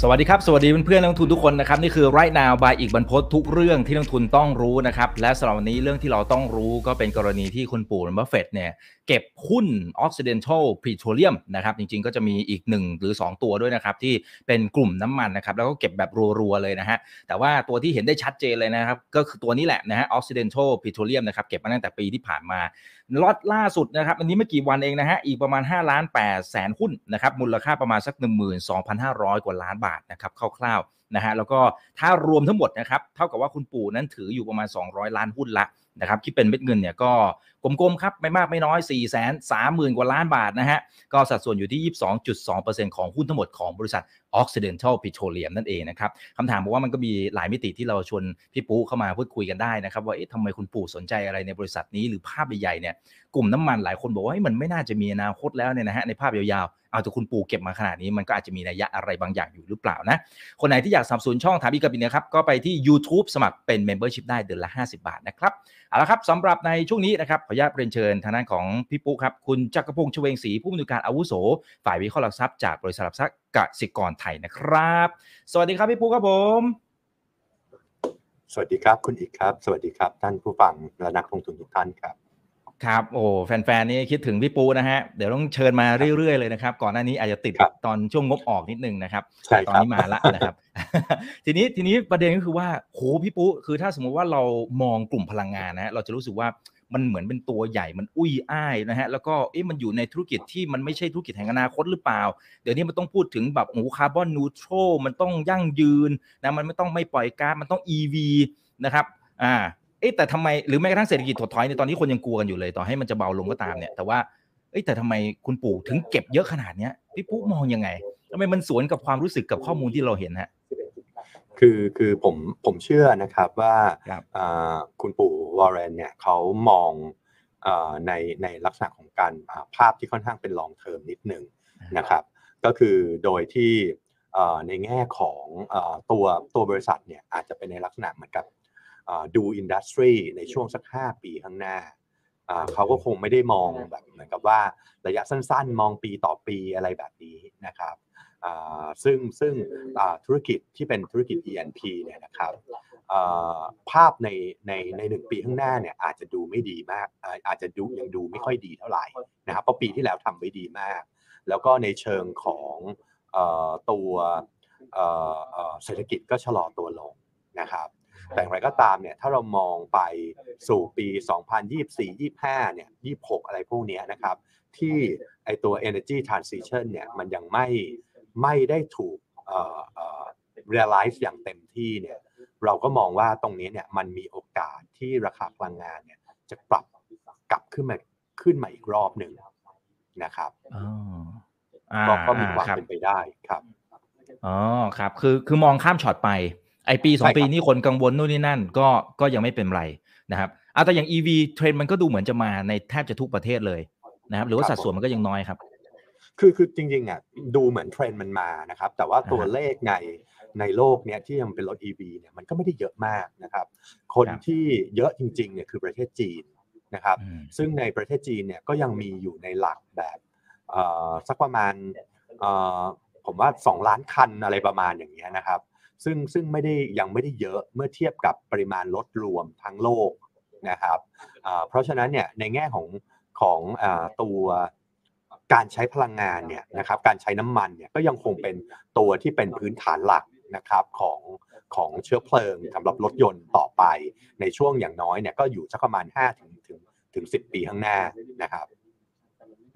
สวัสดีครับ สวัสดีเพื่อนๆนักลงทุนทุกคนนะครับ นี่คือ right now by อีกบรรพททุกเรื่องที่นักลงทุนต้องรู้นะครับ และสำหรับวันนี้เรื่องที่เราต้องรู้ก็เป็นกรณีที่คุณปู่บัฟเฟตเนี่ย เก็บหุ้น Occidental Petroleum นะครับ จริงๆก็จะมีอีก 1 หรือ 2 ตัวด้วยนะครับ ที่เป็นกลุ่มน้ำมันนะครับ แล้วก็เก็บแบบรัวๆเลยนะฮะ แต่ว่าตัวที่เห็นได้ชัดเจนเลยนะครับ ก็คือตัวนี้แหละนะฮะ Occidental Petroleum นะครับเก็บมาตั้งแต่ปีที่ผ่านมาล็อตล่าสุดนะครับอันนี้ไม่กี่วันเองนะฮะอีกประมาณ5ล้าน8แสนหุ้นนะครับมูลค่าประมาณสัก 12,500 กว่าล้านบาทนะครับคร่าวๆนะฮะแล้วก็ถ้ารวมทั้งหมดนะครับเท่ากับว่าคุณปู่นั้นถืออยู่ประมาณ 200 ล้านหุ้นละ นะครับคิดเป็นเม็ดเงินเนี่ยก็กลมๆครับไม่มากไม่น้อย 4 3 0 0 0 0 กว่าล้านบาทนะฮะ ก็สัดส่วนอยู่ที่ 22.2%ของหุ้นทั้งหมดของบริษัท Occidental Petroleum นั่นเองนะครับคำถามบอกว่ามันก็มีหลายมิติที่เราชวนพี่ปูเข้ามาพูดคุยกันได้นะครับ ว่าเอ๊ะทำไมคุณปู่สนใจอะไรในบริษัทนี้หรือภาพใหญ่ๆเนี่ยกลุ่มน้ำมันหลายคนบอกว่ามันไม่น่าจะมีอนาคตแล้วเนี่ยนะฮะในภาพยาวๆ เอาแต่คุณปู่เก็บมาขนาดนี้มันก็อาจจะมีนัยยะอะไรบางอย่างอยู่หรือเปล่านะ คนไหนที่อยากสนับสนุนช่องถามอีกกับอีกนะครับ ก็ไปที่ YouTube สมัครเป็น Membership ได้เดือนละ 50 บาทนะครับเอาละครับสำหรับในช่วงนี้นะครับขออนุญาตเรียนเชิญทางด้านของพี่ปุ๊ครับคุณจักรพงษ์ชเวงศรีผู้อำนวยการอาวุโส ฝ่ายวิเคราะห์หลักทรัพย์จากบริษัทหลักทรัพย์กสิกรไทยนะครับ สวัสดีครับพี่ปุ๊ครับผม สวัสดีครับคุณอีกครับ สวัสดีครับท่านผู้ฟังและนักลงทุนทุกท่านครับ ครับโอ้แฟนๆนี่คิดถึงพี่ปูนะฮะเดี๋ยวต้องเชิญมาเรื่อยๆเลยนะครับ ก่อนหน้านี้อาจจะติดครับตอนช่วงงบออกนิดนึงนะครับใช่ตคอนรับนี้มาละนะครับ ทีนี้ทีนี้ประเด็นก็คือว่าโหพี่ปูคือถ้าสมมุติว่าเรามองกลุ่มพลังงานนะฮะเราจะรู้สึกว่ามันเหมือนเป็นตัวใหญ่มันอุ้ยอ้ายนะฮะแล้วก็เอ๊ะมันอยู่ในธุรกิจที่มันไม่ใช่ธุรกิจแห่งอนาคตหรือเปล่า เดี๋ยวนี้มันต้องพูดถึงแบบหมูคาร์บอนนูโตรมันต้องยั่งยืนนะมันไม่ต้องไม่ปล่อยก๊าซมันต้อง EV นะครับอ่า เอ๊ะแต่ทำไมหรือแม้กระทั่งเศรษฐกิจถดถอยในตอนนี้คนยังกลัวกันอยู่เลยต่อให้มันจะเบาลงก็ตามเนี่ยแต่ว่าเอ้ยแต่ทำไมคุณปู่ถึงเก็บเยอะขนาดเนี้ยพี่ปุ๊มองยังไงทำไมมันสวนกับความรู้สึกกับข้อมูลที่เราเห็นฮะคือคือผมผมเชื่อนะครับว่าครับอ่าคุณปู่วอร์เรนเนี่ยเขามองอาในในลักษณะของการอ่าภาพที่ค่อนข้างเป็น long term นิดหนึ่งนะครับก็คือโดยที่อ่าในแง่ของอาตัวตัวบริษัทเนี่ยอาจจะเป็นในลักษณะเหมือนกับอ่า ดูอินดัสทรีในช่วงสัก 5 ปีข้างหน้าอ่าเขาก็คงไม่ได้มองแบบเหมือนกับว่าระยะสั้นๆ มองปีต่อปีอะไรแบบนี้นะครับอ่าซึ่งซึ่งอ่าธุรกิจที่เป็นธุรกิจ E&P เนี่ยนะครับอ่าภาพในในในหนึ่งปีข้างหน้าเนี่ยอาจจะดูไม่ดีมากอ่าอาจจะดูยังดูไม่ค่อยดีเท่าไหร่นะครับเพราะปีที่แล้วทำไว้ดีมาก แล้วก็ในเชิงของเอ่อตัวเอ่อเอ่อเศรษฐกิจก็ชะลอตัวลงนะครับ แต่อย่างไรก็ตามเนี่ยถ้าเรามองไปสู่ปี 2024 25เนี่ย26 อะไรพวกเนี้ยนะครับ ที่ไอตัว energy transition เนี่ยมันยังไม่ไม่ได้ถูกเอ่อเอ่อ realize อย่างเต็มที่เนี่ยเราก็มองว่าตรงนี้เนี่ยมันมีโอกาสที่ราคาพลังงานเนี่ยจะปรับกลับขึ้นมาขึ้นมาอีกรอบหนึ่งนะครับอ๋ออ่าก็ก็มีความครับเป็นไปได้ครับอ๋อครับ คือคือมองข้ามช็อตไป ไอปีสองใช่ครับปีนี้คนกังวลนู่นนี่นั่นก็ก็ยังไม่เป็นไรนะครับเอาแต่อย่าง EV เทรนด์มันก็ดูเหมือนจะมาในแทบจะทุกประเทศเลยนะครับ หรือว่าสัดส่วนมันก็ยังน้อยครับ คือคือจริงๆอะดูเหมือนเทรนด์มันมานะครับ แต่ว่าตัวอ่าฮะเลขในในโลกเนี้ยที่ยังเป็นรถ EV เนี่ยมันก็ไม่ได้เยอะมากนะครับ คนครับที่เยอะจริงๆเนี่ยคือประเทศจีนนะครับอืมซึ่งในประเทศจีนเนี่ยก็ยังมีอยู่ในหลักแบบเอ่อสักประมาณเอ่อผมว่า 2 ล้านคันอะไรประมาณอย่างเงี้ยนะครับ ซึ่งซึ่งไม่ได้ยังไม่ได้เยอะเมื่อเทียบกับปริมาณรถรวมทั้งโลกนะครับเพราะฉะนั้นเนี่ยในแง่ของของอตัวการใช้พลังงานเนี่ยนะครับการใช้น้ำมันเนี่ยก็ยังคงเป็นตัวที่เป็นพื้นฐานหลักนะครับของของเชื้อเพลิงสำหรับรถยนต์ต่อไปในช่วงอย่างน้อยเนี่ยก็อยู่สักประมาณ5ถึงถึงถึง10 ปีข้างหน้านะครับ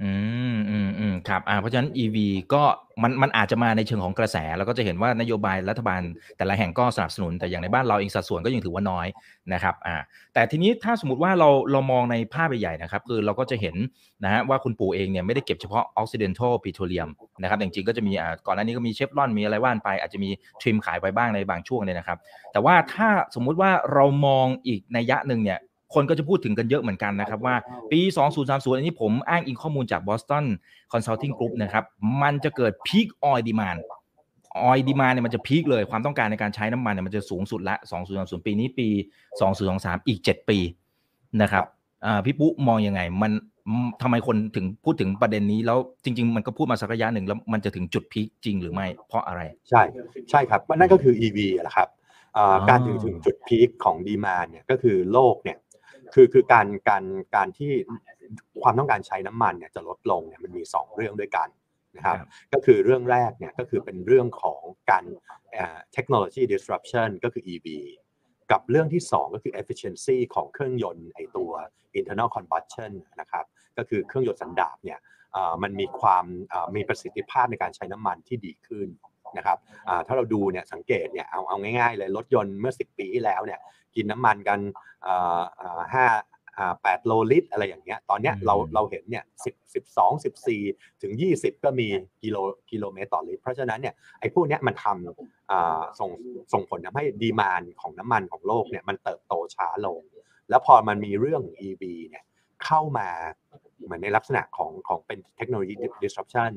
อืมอืมอืมครับอ่าเพราะฉะนั้น EV ก็มันมันอาจจะมาในเชิงของกระแส แล้วก็จะเห็นว่านโยบายรัฐบาล แต่ละแห่งก็สนับสนุนแต่อย่างในบ้านเราเองสัดส่วนก็ยังถือว่าน้อยนะครับอ่าแต่ทีนี้ถ้าสมมติว่าเราเรามองในภาพใหญ่ๆนะครับคือเราก็จะเห็นนะฮะว่าคุณปู่เองเนี่ยไม่ได้เก็บเฉพาะ Occidental Petroleum นะครับจริงๆก็จะมีอ่าก่อนหน้านี้ก็มีเชฟรอนมีอะไรว่านไป อาจจะมีทริมขายไปบ้างในบางช่วงเนี่ยนะครับ แต่ว่าถ้าสมมุติว่าเรามองอีกในยะหนึ่งเนี่ย คนก็จะพูดถึงกันเยอะเหมือนกันนะครับว่าปี 2030 อันนี้ผมอ้างอิงข้อมูลจาก Boston Consulting Group นะครับ มันจะเกิด peak oil demand oil demand เนี่ยมันจะพีคเลยความต้องการในการใช้น้ำมันเนี่ยมันจะสูงสุดละ 2030 ปีนี้ปี 2023 อีก 7 ปีนะครับอ่าพี่ปุ๊มองยังไง มันทำไมคนถึงพูดถึงประเด็นนี้แล้วจริง ๆ มันก็พูดมาสักระยะหนึ่งแล้วมันจะถึงจุดพีคจริงหรือไม่เพราะอะไร ใช่ใช่ครับนั่นก็คือ EV แหละครับอ่าอ๋อการถึงถึงจุดพีคของดีมาเนี่ยก็คือโลกเนี่ย คือคือการการการที่ความต้องการใช้น้ำมันเนี่ยจะลดลงเนี่ยมันมี 2 เรื่องด้วยกันนะครับครับก็คือเรื่องแรกเนี่ยก็คือเป็นเรื่องของการเทคโนโลยี disruption ก็คือ EV กับเรื่องที่ 2 ก็คือ efficiency ของเครื่องยนต์ไอตัว internal combustion นะครับก็คือเครื่องยนต์สันดาปเนี่ยอ่ามันมีความอ่ามีประสิทธิภาพในการใช้น้ำมันที่ดีขึ้น นะครับอ่าถ้าเราดูเนี่ยสังเกตเนี่ยเอาเอาง่ายๆเลยรถยนต์เมื่อ 10 ปีที่แล้วเนี่ยกินน้ำมันกันอ่าอ่าห้าอ่าแปดโลลิตรอะไรอย่างเงี้ยตอนเนี้ยอืมเราเราเห็นเนี่ยสิบสิบสองสิบสี่ถึง20ก็มีกิโลกิโลเมตรต่อลิตร เพราะฉะนั้นเนี่ยไอ้พวกเนี้ยมันทำอ่าส่งส่งผลทำให้ดีมานของน้ำมันของโลกเนี่ยมันเติบโตช้าลง แล้วพอมันมีเรื่องของ EV เนี่ยเข้ามาเหมือนในลักษณะของของเป็นเทคโนโลยี disruption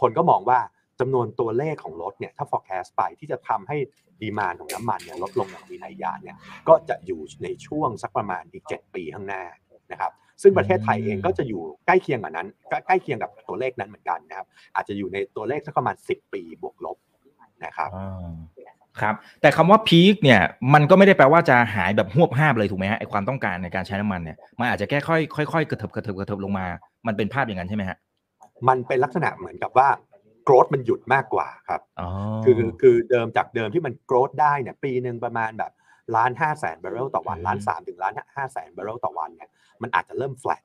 คนก็มองว่า จำนวนตัวเลขของรถเนี่ยถ้า forecast ไปที่จะทำให้ดีมานของน้ำมันเนี่ยลดลงอย่างมีนัยยะเนี่ยก็จะอยู่ในช่วงสักประมาณอีก 7 ปีข้างหน้านะครับซึ่งประเทศไทยเองก็จะอยู่ใกล้เคียงกับนั้นใกล้ใกล้เคียงกับตัวเลขนั้นเหมือนกันนะครับอาจจะอยู่ในตัวเลขสักประมาณ 10 ปีบวกลบนะครับอ่าครับแต่คำว่าพีคเนี่ยมันก็ไม่ได้แปลว่าจะหายแบบหวบห้าบเลยถูกไหมฮะไอความต้องการในการใช้น้ำมันเนี่ยมันอาจจะแค่ค่อยค่อยๆกระเถิบกระเถิบกระเถิบลงมา มันเป็นภาพอย่างนั้นใช่ไหมฮะมันเป็นลักษณะเหมือนกับว่า growth มันหยุดมากกว่าครับอ๋อคือคือเดิมจากเดิมที่มัน grow ได้เนี่ยปีหนึ่งประมาณแบบล้านห้าแสนบาร์เรลต่อวันล้านสามถึงล้านห้าแสนบาร์เรลต่อวันเนี่ยมันอาจจะเริ่มแฟลต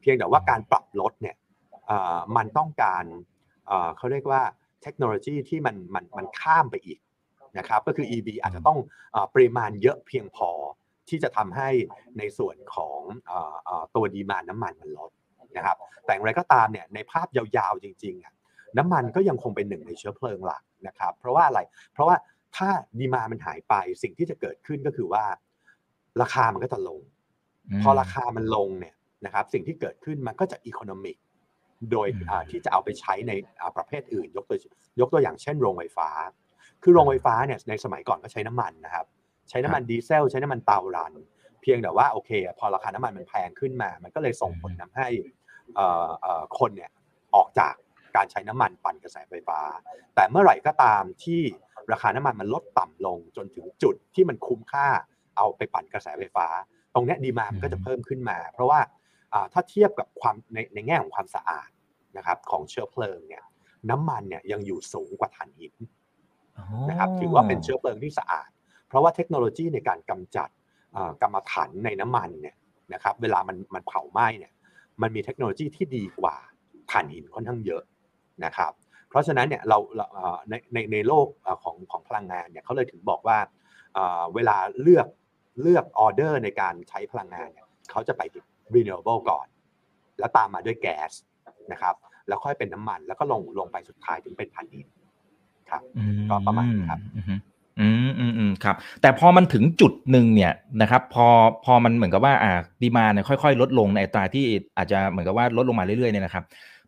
เพียงแต่ว่าการปรับลดเนี่ยเอ่อมันต้องการเอ่อเขาเรียกว่าเทคโนโลยีที่มันมันมันข้ามไปอีกนะครับก็คือ EV อาจจะต้องเอ่อปริมาณเยอะเพียงพอที่จะทำให้ในส่วนของเอ่อเอ่อตัว demand น้ำมันมันลดนะครับแต่อย่างไรก็ตามเนี่ยในภาพยาวๆจริงๆอะ น้ำมันก็ยังคงเป็นหนึ่งในเชื้อเพลิงหลักนะครับเพราะว่าอะไรเพราะว่าถ้าดีมามันหายไปสิ่งที่จะเกิดขึ้นก็คือว่า ราคามันก็จะลงมพอราคามันลงเนี่ยนะครับสิ่งที่เกิดขึ้นมันก็จะอีโคโนมิกโดยอืมอ่าที่จะเอาไปใช้ในอ่าประเภทอื่น ยกตัวยกตัวอย่างเช่นโรงไฟฟ้า คือโรงไฟฟ้าเนี่ยในสมัยก่อนก็ใช้น้ำมันนะครับ ใช้น้ำมันดีเซล ใช้น้ำมันเตารัน เพียงแต่ว่าโอเค พอราคาน้ำมันมันแพงขึ้นมา มันก็เลยส่งผลทำให้เอ่อเอ่อคนเนี่ยออกจาก การใช้น้ำมันปั่นกระแสไฟฟ้า แต่เมื่อไหร่ก็ตามที่ราคาน้ำมันมันลดต่ำลงจนถึงจุดที่มันคุ้มค่าเอาไปปั่นกระแสไฟฟ้า ตรงเนี้ยดีมานมันก็จะเพิ่มขึ้นมา เพราะว่าอ่าถ้าเทียบกับความในในแง่ของความสะอาดนะครับของเชื้อเพลิงเนี่ยน้ำมันเนี่ยยังอยู่สูงกว่าถ่านหินอ๋อนะครับถือว่าเป็นเชื้อเพลิงที่สะอาด เพราะว่าเทคโนโลยีในการกำจัดอ่ากรรมฐานในน้ำมันเนี่ยนะครับเวลามันมันเผาไหม้เนี่ยมันมีเทคโนโลยีที่ดีกว่าถ่านหินค่อนข้างเยอะ นะครับ เพราะฉะนั้นเนี่ยเราในในในโลกของของพลังงานเนี่ยเขาเลยถึงบอกว่าเวลาเลือกเลือกออเดอร์ในการใช้พลังงานเนี่ยเขาจะไปที่ renewable ก่อน แล้วตามมาด้วยแก๊สนะครับ แล้วค่อยเป็นน้ำมันแล้วก็ลงลงไปสุดท้ายถึงเป็นถ่านหินครับอืก็ประมาณนี้ครับอืมอืมอืมอืมครับ แต่พอมันถึงจุดหนึ่งเนี่ยนะครับ พอพอมันเหมือนกับว่าอ่าดีมาเนี่ยค่อยๆ ลดลงในอัตราที่อาจจะเหมือนกับว่าลดลงมาเรื่อยๆเนี่ยนะครับ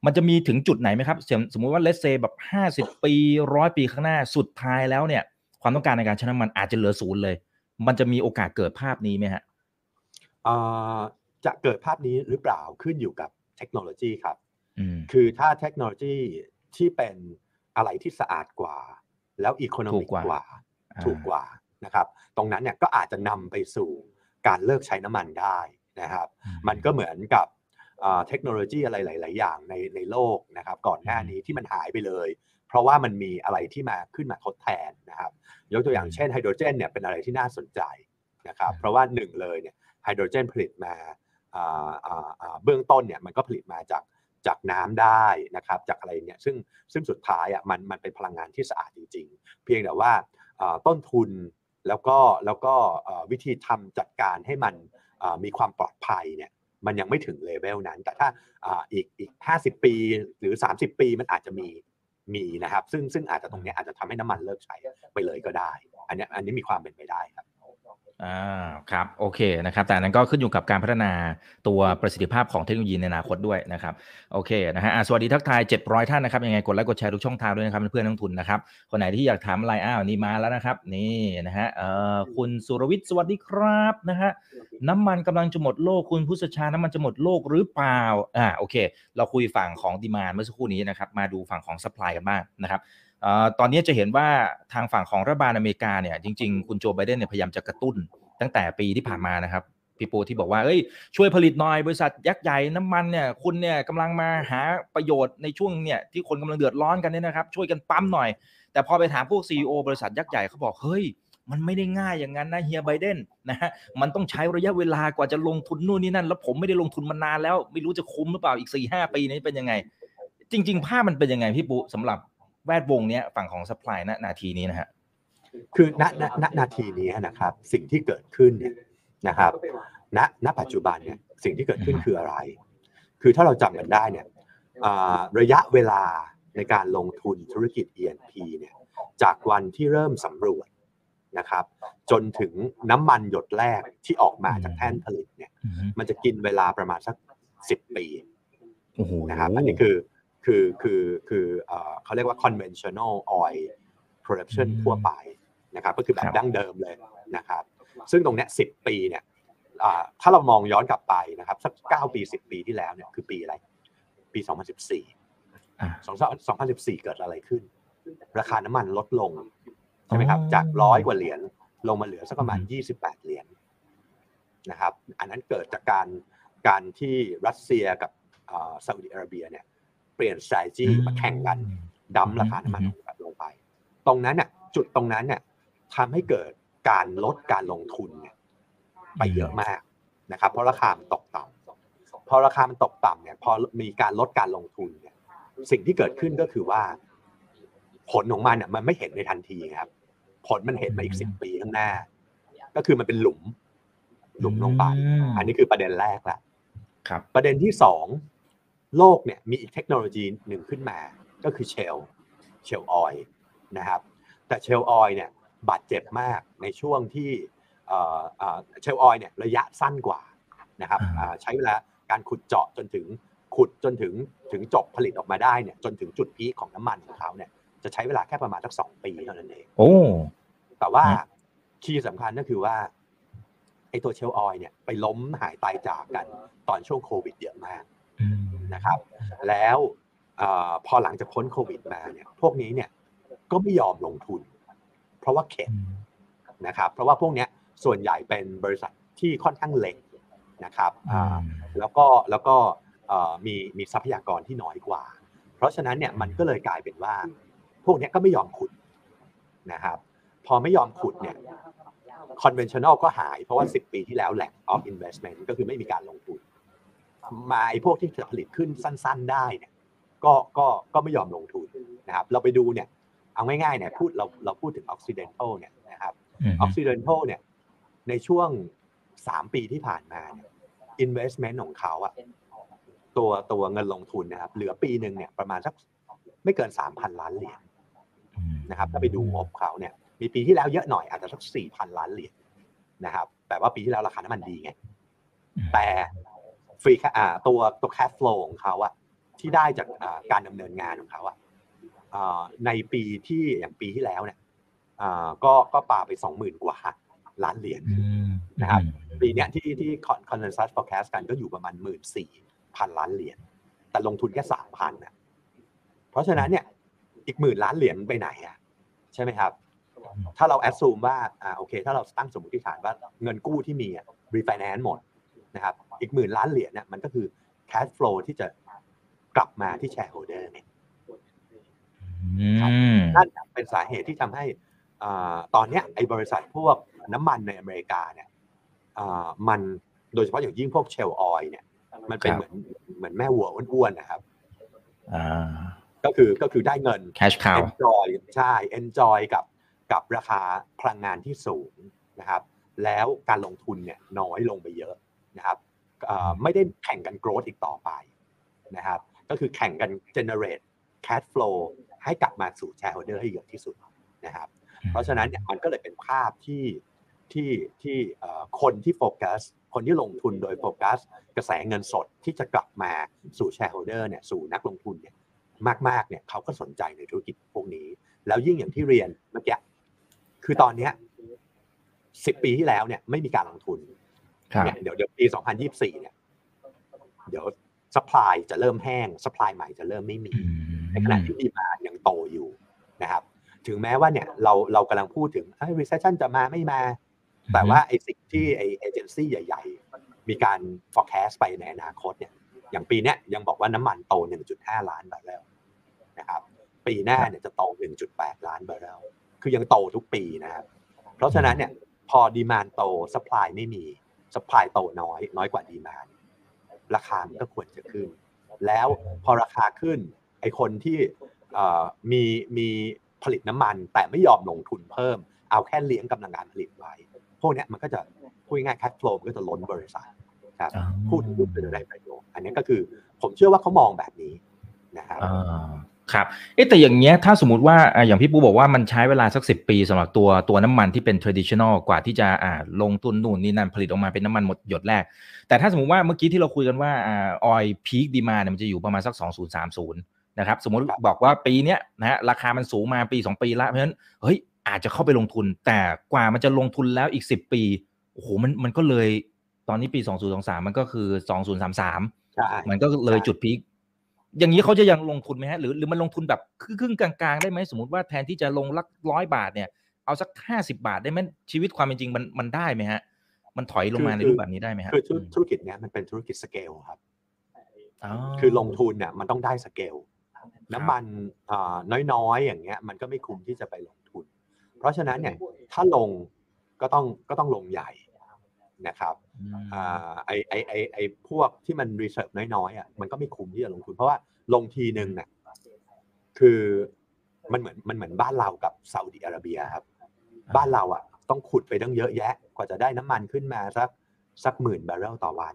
มันจะมีถึงจุดไหนไหมครับ สมสมมุติว่าเลสเซแบบห้าสิบปีร้อยปีข้างหน้าสุดท้ายแล้วเนี่ย ความต้องการในการใช้น้ำมันอาจจะเหลือศูนย์เลย มันจะมีโอกาสเกิดภาพนี้ไหมฮะเอ่อจะเกิดภาพนี้หรือเปล่าขึ้นอยู่กับเทคโนโลยีครับอืมคือถ้าเทคโนโลยีที่เป็นอะไรที่สะอาดกว่า แล้วอีโคโนถูมิกกกว่ากว่าอ่า ถูกกว่านะครับ ตรงนั้นเนี่ยก็อาจจะนำไปสู่การเลิกใช้น้ำมันได้นะครับ มันก็เหมือนกับ เอ่อเทคโนโลยีอะไรหลาย ๆ อย่างในในโลกนะครับก่อนหน้านี้ที่มันหายไปเลย เพราะว่ามันมีอะไรที่มาขึ้นมาทดแทนนะครับยกตัวอย่างเช่นไฮโดรเจนเนี่ยเป็นอะไรที่น่าสนใจนะครับเพราะว่าหนึ่งเลยเนี่ยไฮโดรเจนผลิตมาอ่าอ่าอ่าเบื้องต้นเนี่ยมันก็ผลิตมาจากจากน้ำได้นะครับจากอะไรเนี่ยซึ่งซึ่งสุดท้ายอะมันมันเป็นพลังงานที่สะอาดจริง ๆ เพียงแต่ว่าอ่าต้นทุนแล้วก็แล้วก็เอ่อวิธีทำจัดการให้มันอ่ามีความปลอดภัยเนี่ย มันยังไม่ถึงเลเวลนั้น แต่ถ้าอ่าอีกอีก 50 ปีหรือ 30 ปีมันอาจจะมีมีนะครับ ซึ่งซึ่งอาจจะตรงเนี้ยอาจจะทำให้น้ำมันเลิกใช้ไปเลยก็ได้ อันนี้อันนี้มีความเป็นไปได้ครับ อ่าครับโอเคนะครับแต่อันนั้นก็ขึ้นอยู่กับการพัฒนาตัวประสิทธิภาพของเทคโนโลยีในอนาคตด้วยนะครับโอเคนะฮะอะสวัสดีทักทาย 700 ท่านนะครับยังไงกดไลค์กดแชร์ทุกช่องทางด้วยนะครับเพื่อนๆนักทุนนะครับคนไหนที่อยากถามอะไรอ้าวนี่มาแล้วนะครับนี่นะฮะเอ่อคุณสุรวิทย์สวัสดีครับนะฮะน้ำมันกำลังจะหมดโลกคุณพุชชาน้ำมันจะหมดโลกหรือเปล่าอ่าโอเค เราคุยฝั่งของดีมานเมื่อสักครู่นี้นะครับมาดูฝั่งของ supply กันบ้างนะครับเอ่อ ตอนนี้จะเห็นว่าทางฝั่งของรัฐบาลอเมริกาเนี่ยจริงๆ คุณโจไบเดนเนี่ยพยายามจะกระตุ้นตั้งแต่ปีที่ผ่านมานะครับพี่ปูที่บอกว่าเอ้ยช่วยผลิตหน่อยบริษัทยักษ์ใหญ่น้ำมันเนี่ยคุณเนี่ยกำลังมาหาประโยชน์ในช่วงเนี่ยที่คนกำลังเดือดร้อนกันเนี่ยนะครับ ช่วยกันปั๊มหน่อย แต่พอไปถามพวก CEO บริษัทยักษ์ใหญ่เขาบอกเฮ้ยมันไม่ได้ง่ายอย่างนั้นนะเฮียไบเดนนะฮะมันต้องใช้ระยะเวลากว่าจะลงทุนนู่นนี่นั่น แล้วผมไม่ได้ลงทุนมานานแล้ว ไม่รู้จะคุ้มหรือเปล่าอีกสี่ห้าปีนี้เป็นยังไง จริง ๆ ภาพมันเป็นยังไงพี่ปุสำหรับ แวดวงเนี้ยฝั่งของ supply ณนาทีนี้นะฮะคือณณณนาทีนี้นะครับสิ่งที่เกิดขึ้นเนี่ยนะครับณณปัจจุบันเนี่ยสิ่งที่เกิดขึ้นคืออะไร คือถ้าเราจำกันได้เนี่ยอ่าระยะเวลาในการลงทุนธุรกิจ E&P เนี่ยจากวันที่เริ่มสำรวจนะครับจนถึงน้ำมันหยดแรกที่ออกมาจากแท่นผลิตเนี่ยมันจะกินเวลาประมาณสักสิบปีโอ้โหนะครับอันนี้คือ คือคือคือเอ่อเขาเรียกว่า conventional oil production อืมทั่วไปนะครับก็คือแบครับบดั้งเดิมเลยนะครับซึ่งตรงเนี้ยสิบปีเนี่ยอ่าถ้าเรามองย้อนกลับไปนะครับสักเก้าปีสิบปีที่แล้วเนี่ยคือปีอะไร ปี2014อะ2014เกิดอะไรขึ้น ราคาน้ำมันลดลงใช่ไหมครับอ๋อจากร้อยกว่าเหรียญลงมาเหลือสักประมาณอืม28เหรียญนะครับ อันนั้นเกิดจากการการที่รัสเซียกับซาอุดิอาระเบียเนี่ยเป ลี่ยน strategy มาแข่งกันดั้มราคาน้ำมันลงไป ตรงนั้นเนี่ยจุดตรงนั้นเนี่ยทำให้เกิดการลดการลงทุนเนี่ยไปเยอะมากนะครับ เพราะราคามันตกต่ำพอราคามันตกต่ำเนี่ยพอมีการลดการลงทุนเนี่ยสิ่งที่เกิดขึ้นก็คือว่า ผลของมันเนี่ยมันไม่เห็นในทันทีครับ ผลมันเห็นมาอีกสิบปีข้างหน้า ก็คือมันเป็นหลุม หลุมลงไปอันนี้คือประเด็นแรกละครับ ประเด็นที่สอง โลกเนี่ยมีอีกเทคโนโลยีหนึ่งขึ้นมา ก็คือเชลเชลออยนะครับ แต่เชลออยเนี่ยบาดเจ็บมากในช่วงที่เชลออยเนี่ยระยะสั้นกว่านะครับอ่าอ่าใช้เวลาการขุดเจาะจนถึงขุดจนถึงถึงจบผลิตออกมาได้เนี่ยจนถึงจุดพีคของน้ำมันของเขาเนี่ยจะใช้เวลาแค่ประมาณสักสองปีเท่านั้นเองโอ้แต่ว่าครับคีย์สำคัญก็คือว่าไอ้ตัวเชลออยเนี่ยไปล้มหายตายจากกันตอนช่วงโควิดเยอะมากอืม นะครับ แล้วเออพอหลังจากพ้นโควิดมาเนี่ยพวกนี้เนี่ยก็ไม่ยอมลงทุน เพราะว่าเข็ดนะครับ เพราะว่าพวกเนี้ยส่วนใหญ่เป็นบริษัทที่ค่อนข้างเล็กนะครับอ่าแล้วก็แล้วก็เอ่อมีมีทรัพยากรที่น้อยกว่า เพราะฉะนั้นเนี่ยมันก็เลยกลายเป็นว่า พวกเนี้ยก็ไม่ยอมขุดนะครับ พอไม่ยอมขุดเนี่ย conventional ก็หายเพราะว่า 10 ปีที่แล้ว lack of investment ก็คือไม่มีการลงทุน มาไอ้พวกที่จะผลิตขึ้นสั้น ๆ ได้เนี่ยก็ก็ก็ไม่ยอมลงทุนนะครับ เราไปดูเนี่ยเอาง่ายๆเนี่ยพูดเราเราพูดถึง Occidental เนี่ยนะครับอืม Occidental เนี่ยในช่วง3ปีที่ผ่านมาเนี่ย investment ของเขาอะตัวตัวเงินลงทุนนะครับ เหลือปีหนึ่งเนี่ยประมาณสักไม่เกิน3,000ล้านเหรียญนะครับ ถ้าไปดูงบเขาเนี่ย มีปีที่แล้วเยอะหน่อยอาจจะสัก4,000ล้านเหรียญนะครับ แต่ว่าปีที่แล้วราคาน้ำมันดีไงแต่ ฟรีอ่าตัวตัว cash flow ของเขาอะที่ได้จากอ่าการดำเนินงานของเขาอะอ่าในปีที่อย่างปีที่แล้วเนี่ยอ่าก็ก็ปาไป20,000กว่าล้านเหรียญนะครับปีเนี้ยที่ที่ con- consensus forecast กันก็อยู่ประมาณ1 4 0 0 0ล้านเหรียญแต่ลงทุนแค่3,000นะเพราะฉะนั้นเนี่ยอีกหมื่นล้านเหรียญไปไหนอะใช่ไหมครับ ถ้าเราแอดซูมว่าอ่าโอเค ถ้าเราตั้งสมมติฐานว่าเงินกู้ที่มีอะ refinance หมดนะครับ อีกหมื่นล้านเหรียญเนี่ยมันก็คือ cash flow ที่จะกลับมาที่ shareholder เนี่ยอืมนั่นเป็นสาเหตุที่ทำให้อ่าตอนเนี้ยไอ้บริษัทพวกน้ำมันในอเมริกาเนี่ยอ่ามันโดยเฉพาะอย่างยิ่งพวกเชลออยเนี่ยมันเป็นครับเหมือนเหมือนแม่วัวอ้วนๆนะครับอ่าก็คือก็คือได้เงิน cash cow enjoy ใช่ enjoy กับกับราคาพลังงานที่สูงนะครับ แล้วการลงทุนเนี่ยน้อยลงไปเยอะนะครับเอ่อ ไม่ได้แข่งกัน growth อีกต่อไปนะครับ ก็คือแข่งกัน generate cash flow ให้กลับมาสู่ shareholder ให้เยอะที่สุดนะครับ เพราะฉะนั้นเนี่ยมันก็เลยเป็นภาพที่ที่ที่เอ่อคนที่โฟกัส คนที่ลงทุนโดยโฟกัส กระแสเงินสดที่จะกลับมาสู่แชร์โฮเดอร์เนี่ยสู่นักลงทุนเนี่ยมากๆเนี่ยเขาก็สนใจในธุรกิจพวกนี้ แล้วยิ่งอย่างที่เรียนเมื่อกี้คือตอนเนี้ยสิบปีที่แล้วเนี่ยไม่มีการลงทุนครับ เนี่ยเดี๋ยวเดี๋ยวปี 2024 เนี่ย เดี๋ยวสป라이จะเริ่มแห้งสป라이ใหม่จะเริ่มไม่มี ในขณะที่ดีมายังโตอยู่นะครับ ถึงแม้ว่าเนี่ยเราเรากำลังพูดถึงเฮ้ย recession จะมาไม่มา แต่ว่าไอ้สิ่งที่ไอ้เอเจนซี่ใหญ่ ๆ มีการ forecast ไปในอนาคตเนี่ย อย่างปีเนี้ยยังบอกว่าน้ำมันโต 1.5 ล้านบาร์เรลนะครับ ปีหน้าเนี่ยจะโต 1.8 ล้านบาร์เรล คือยังโตทุกปีนะครับ เพราะฉะนั้นเนี่ยพอดีมานโตสปายไม่มี supply โตน้อย น้อยกว่า demand ราคามันก็ควรจะขึ้น แล้วพอราคาขึ้นไอคนที่เอ่อมีมีผลิตน้ำมัน แต่ไม่ยอมลงทุนเพิ่ม เอาแค่เลี้ยงกำลังการผลิตไว้ พวกเนี้ยมันก็จะพูดง่ายๆ cash flow มันก็จะล้นบริษัทครับอ่าพูดถึงหุ้นเป็นอะไรประโยชน์อันนี้ก็คือผมเชื่อว่าเขามองแบบนี้นะครับอ่า ครับเอ๊ะแต่อย่างเงี้ยถ้าสมมติว่าอ่าอย่างพี่ปูบอกว่ามันใช้เวลาสักสิปีสำหรับตัวตัวน้ำมันที่เป็น traditional กว่าที่จะอ่าลงทุนนู่นนี่นั่นผลิตออกมาเป็นน้ำมันหมดหยดแรก แต่ถ้าสมมติว่าเมื่อกี้ที่เราคุยกันว่าอ่าออยพีคดีมาเนี่ยมันจะอยู่ประมาณสัก 2030นะครับสมมติครับบอกว่าปีเนี้ยนะฮะราคามันสูงมาปี 2 ปีละเพราะฉะนั้นเฮ้ยอาจจะเข้าไปลงทุน แต่กว่ามันจะลงทุนแล้วอีก 10 ปีโอ้โหมันมันก็เลยตอนนี้ปี 2023 มันก็คือ 2033ใช่มันก็เลยใช่จุดพีค อย่างนี้เขาจะยังลงทุนไหมฮะหรือหรือมันลงทุนแบบครึ่งๆกลางๆได้ไหมสมมติว่าแทนที่จะลงลักร้อยบาทเนี่ยเอาสักห้าสิบาทได้ไหมชีวิตความเป็นจริงมันมันได้ไหมฮะ มันถอยลงมาในรูปแบบนี้ได้ไหมฮะคือธุรมธุรกิจเนี้ยมันเป็นธุรกิจสเกลครับอ๋อคือลงทุนเนี่ยมันต้องได้สเกลน้ำมันอ่าน้อยๆอย่างเงี้ย มันก็ไม่คุ้มที่จะไปลงทุน เพราะฉะนั้นเนี่ยถ้าลงก็ต้องก็ต้องลงใหญ่ นะครับอืมอ่าไอไอไอไอพวกที่มัน reserve น้อยๆอะมันก็ไม่คุ้มที่จะลงทุน เพราะว่าลงทีหนึ่งเนี่ยคือมันเหมือนมันเหมือนบ้านเรากับซาอุดิอาระเบียครับ บ้านเราอะต้องขุดไปตั้งเยอะแยะ กว่าจะได้น้ำมันขึ้นมาสักสักหมื่นบาร์เรลต่อวัน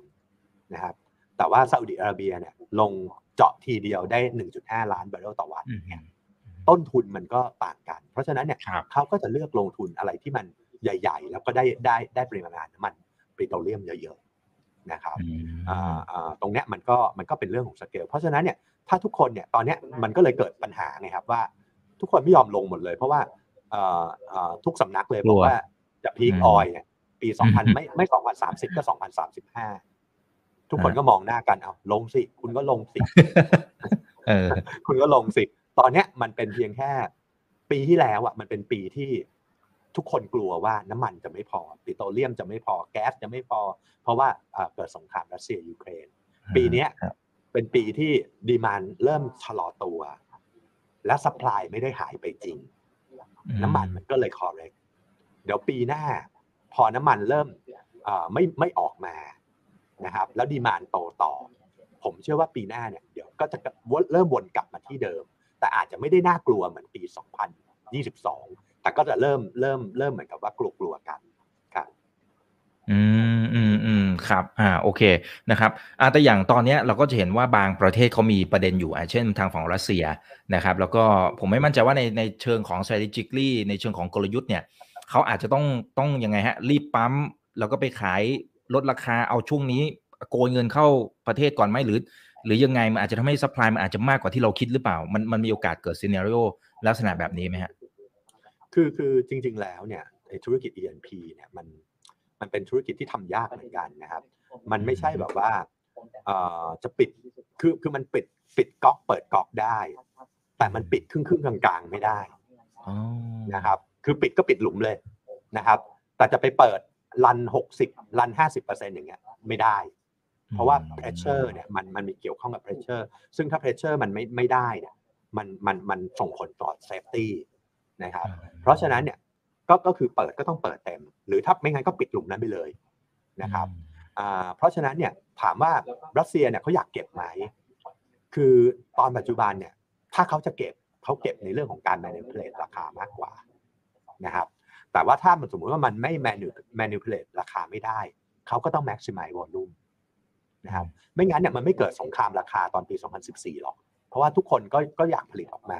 นะครับ แต่ว่าซาอุดิอาระเบียเนี่ยลงเจาะทีเดียวได้ 1.5 ล้านบาร์เรลต่อวันอืมเนี่ยต้นทุนมันก็ต่างกัน เพราะฉะนั้นเนี่ยครับเขาก็จะเลือกลงทุนอะไรที่มันใหญ่ ๆ แล้วก็ได้ได้ได้ปริมาณน้ำมัน ปิโตรเลียมเยอะๆนะครับอืมอ่าอ่าตรงเนี้ยมันก็มันก็เป็นเรื่องของสเกลเพราะฉะนั้นเนี่ยถ้าทุกคนเนี่ยตอนเนี้ยมันก็เลยเกิดปัญหาไงครับว่าทุกคนไม่ยอมลงหมดเลย เพราะว่าเอ่อเอ่อทุกสำนักเลยกลัวว่าจะ peak อืม oil เนี่ยปีอืม2000ไม่ไม่2030ก็2035 ทุกคนอ่าก็มองหน้ากันเอาลงสิคุณก็ลงสิเออคุณก็ลงสิ ตอนเนี้ยมันเป็นเพียงแค่ ปีที่แล้วอะมันเป็นปีที่ ทุกคนกลัวว่าน้ำมันจะไม่พอ ปิโตรเลียมจะไม่พอแก๊สจะไม่พอ เพราะว่าอ่าเกิดสงครามรัสเซียยูเครน ปีเนี้ยครับเป็นปีที่ดีมานเริ่มชะลอตัว และสป라이ไม่ได้หายไปจริง น้ำมันมันก็เลย correct เดี๋ยวปีหน้า พอน้ำมันเริ่มเอ่อไม่ไม่ออกมานะครับ แล้วดีมานโตต่อ ผมเชื่อว่าปีหน้าเนี่ยเดี๋ยวก็จะวนเริ่มวนกลับมาที่เดิม แต่อาจจะไม่ได้น่ากลัวเหมือนปี 2022 แต่ก็จะเริ่มเริ่มเริ่มเหมือนกับว่ากลัวๆกันครับอืมอืมอืมครับอ่าโอเคนะครับอ่าแต่อย่างตอนเนี้ยเราก็จะเห็นว่าบางประเทศเขามีประเด็นอยู่อ่าเช่นทางฝั่งรัสเซียนะครับ แล้วก็ผมไม่มั่นใจว่าในในเชิงของ strategically ในเชิงของกลยุทธ์เนี่ยเขาอาจจะต้องต้องยังไงฮะรีบปั๊ม แล้วก็ไปขายลดราคาเอาช่วงนี้โกยเงินเข้าประเทศก่อนไหมหรือ หรือยังไงมันอาจจะทำให้ supply มันอาจจะมากกว่าที่เราคิดหรือเปล่า มันมันมีโอกาสเกิด scenario ลักษณะแบบนี้ไหมฮะ คือคือจริง ๆ แล้วเนี่ยไอ้ธุรกิจ E&P เนี่ยมันมันเป็นธุรกิจที่ทำยากเหมือนกันนะครับ มันไม่ใช่แบบว่าเอ่อจะปิดคือคือมันปิดปิดก๊อกเปิดก๊อกได้ แต่มันปิดครึ่งครึ่งๆกลางๆ ไม่ได้อ๋อนะครับ คือปิดก็ปิดหลุมเลยนะครับ แต่จะไปเปิดรันหกสิบรันห้าสิบเปอร์เซ็นต์อย่างเงี้ยไม่ได้ เพราะว่า pressure เนี่ยมันมันมีเกี่ยวข้องกับ pressure ซึ่งถ้า pressure มันไม่ไม่ได้เนี่ยมันมันมันส่งผลต่อ safety นะครับ เพราะฉะนั้นเนี่ยก็ก็คือเปิดก็ต้องเปิดเต็ม หรือถ้าไม่งั้นก็ปิดหลุมนั้นไปเลยนะครับอ่าเพราะฉะนั้นเนี่ยถามว่ารัสเซียเนี่ยเขาอยากเก็บไหมคือตอนปัจจุบันเนี่ยถ้าเขาจะเก็บเขาเก็บในเรื่องของการ manipulate ราคามากกว่านะครับแต่ว่าถ้ามันสมมติว่ามันไม่ manu- manipulate ราคาไม่ได้เขาก็ต้อง maximize volume นะครับไม่งั้นเนี่ยมันไม่เกิดสงครามราคาตอนปี 2014 หรอก เพราะว่าทุกคนก็ก็อยากผลิตออกมา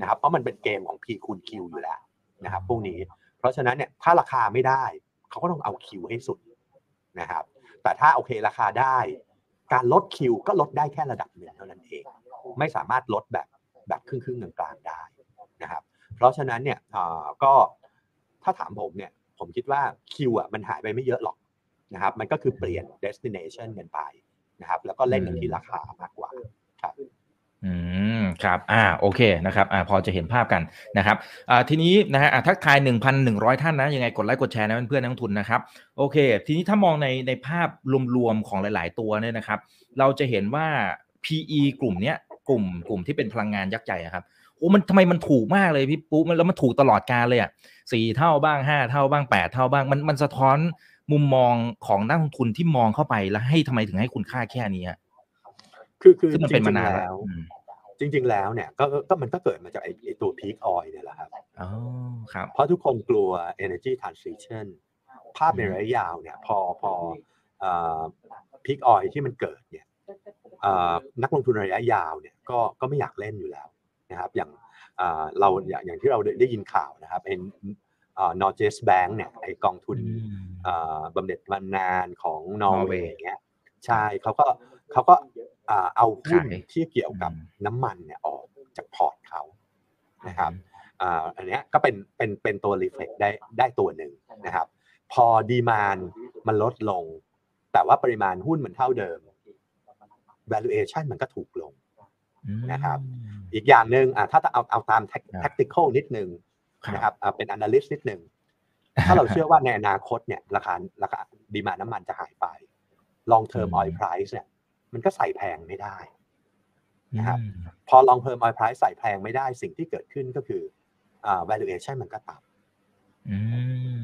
นะครับเพราะมันเป็นเกมของ P คูณ Q อยู่แล้วนะครับพวกนี้ เพราะฉะนั้นเนี่ยถ้าราคาไม่ได้ เขาก็ต้องเอาคิวให้สุดนะครับ แต่ถ้าโอเคราคาได้ การลดคิวก็ลดได้แค่ระดับหนึ่งเท่านั้นเอง ไม่สามารถลดแบบแบบครึ่งครึ่งกลางๆได้นะครับ เพราะฉะนั้นเนี่ยอ่อก็ถ้าถามผมเนี่ยผมคิดว่าคิวอะมันหายไปไม่เยอะหรอกนะครับ มันก็คือเปลี่ยน destination กันไปนะครับ แล้วก็เล่นกันที่ราคามากกว่าครับ อืมครับอ่าโอเคนะครับอ่าพอจะเห็นภาพกันนะครับอ่าทีนี้นะฮะทักทาย 1,100 ท่านนะยังไงกดไลค์กดแชร์นะเพื่อนๆนักลงทุนนะครับโอเค ทีนี้ถ้ามองในในภาพรวมๆของหลาย ๆ ตัวเนี่ยนะครับ เราจะเห็นว่า PE กลุ่มเนี้ยกลุ่มกลุ่มที่เป็นพลังงานยักษ์ใหญ่ครับโอ้มันทำไมมันถูกมากเลยพี่ปุ๊มันแล้วมันถูกตลอดการเลยอะสี่เท่าบ้างห้าเท่าบ้างแปดเท่าบ้างมันมันสะท้อนมุมมองของนักลงทุนที่มองเข้าไปแล้วให้ทำไมถึงให้คุณค่าแค่นี้ฮะ คือคือซึ่งมันจเป็นริมางนานๆแล้แล้ววอืมจริง ๆ แล้วเนี่ยก็ก็มันก็เกิดมาจากไอ้ไอ้ตัว peak oil เนี่ยแหละครับอ๋อครับ เพราะทุกคนกลัว energy transition ภาพในอืมระยะยาวเนี่ย พอพอเอ่อ peak oil ที่มันเกิดเนี่ยเอ่อนักลงทุนระยะยาวเนี่ยก็ก็ไม่อยากเล่นอยู่แล้วนะครับ อย่างเอ่อเราอย่างอย่างที่เราได้ได้ยินข่าวนะครับเป็นเอ่อ Norges Bank เนี่ยไอกองทุนอืมเอ่อบำเหน็จบำนาญของนอร์เว Norway ย์เงี้ยใช่เขาก็เขาก็อ่า เอาหุ้นขายที่เกี่ยวกับอืมน้ำมันเนี่ยออกจากพอร์ตเขานะครับอ่าอันเนี้ยก็เป็นเป็นเป็นตัว reflect ได้ได้ตัวหนึ่งนะครับ พอดีมานมันลดลง แต่ว่าปริมาณหุ้นมันเท่าเดิม valuation มันก็ถูกลงอืมนะครับ อีกอย่างหนึ่งอะถ้าเอาเอาตาม tac- ครับ tactical นิดนึงครับนะครับอะเป็น analyst นิดนึงถ้าเราเชื่อว่าในอนาคตเนี่ยราคาราคาดีมาน้ำมันจะหายไป long term อืม oil price เนี่ย มันก็ใส่แพงไม่ได้นะครับอืมพอ long term oil price ใส่แพงไม่ได้สิ่งที่เกิดขึ้นก็คืออ่า valuation มันก็ต่อื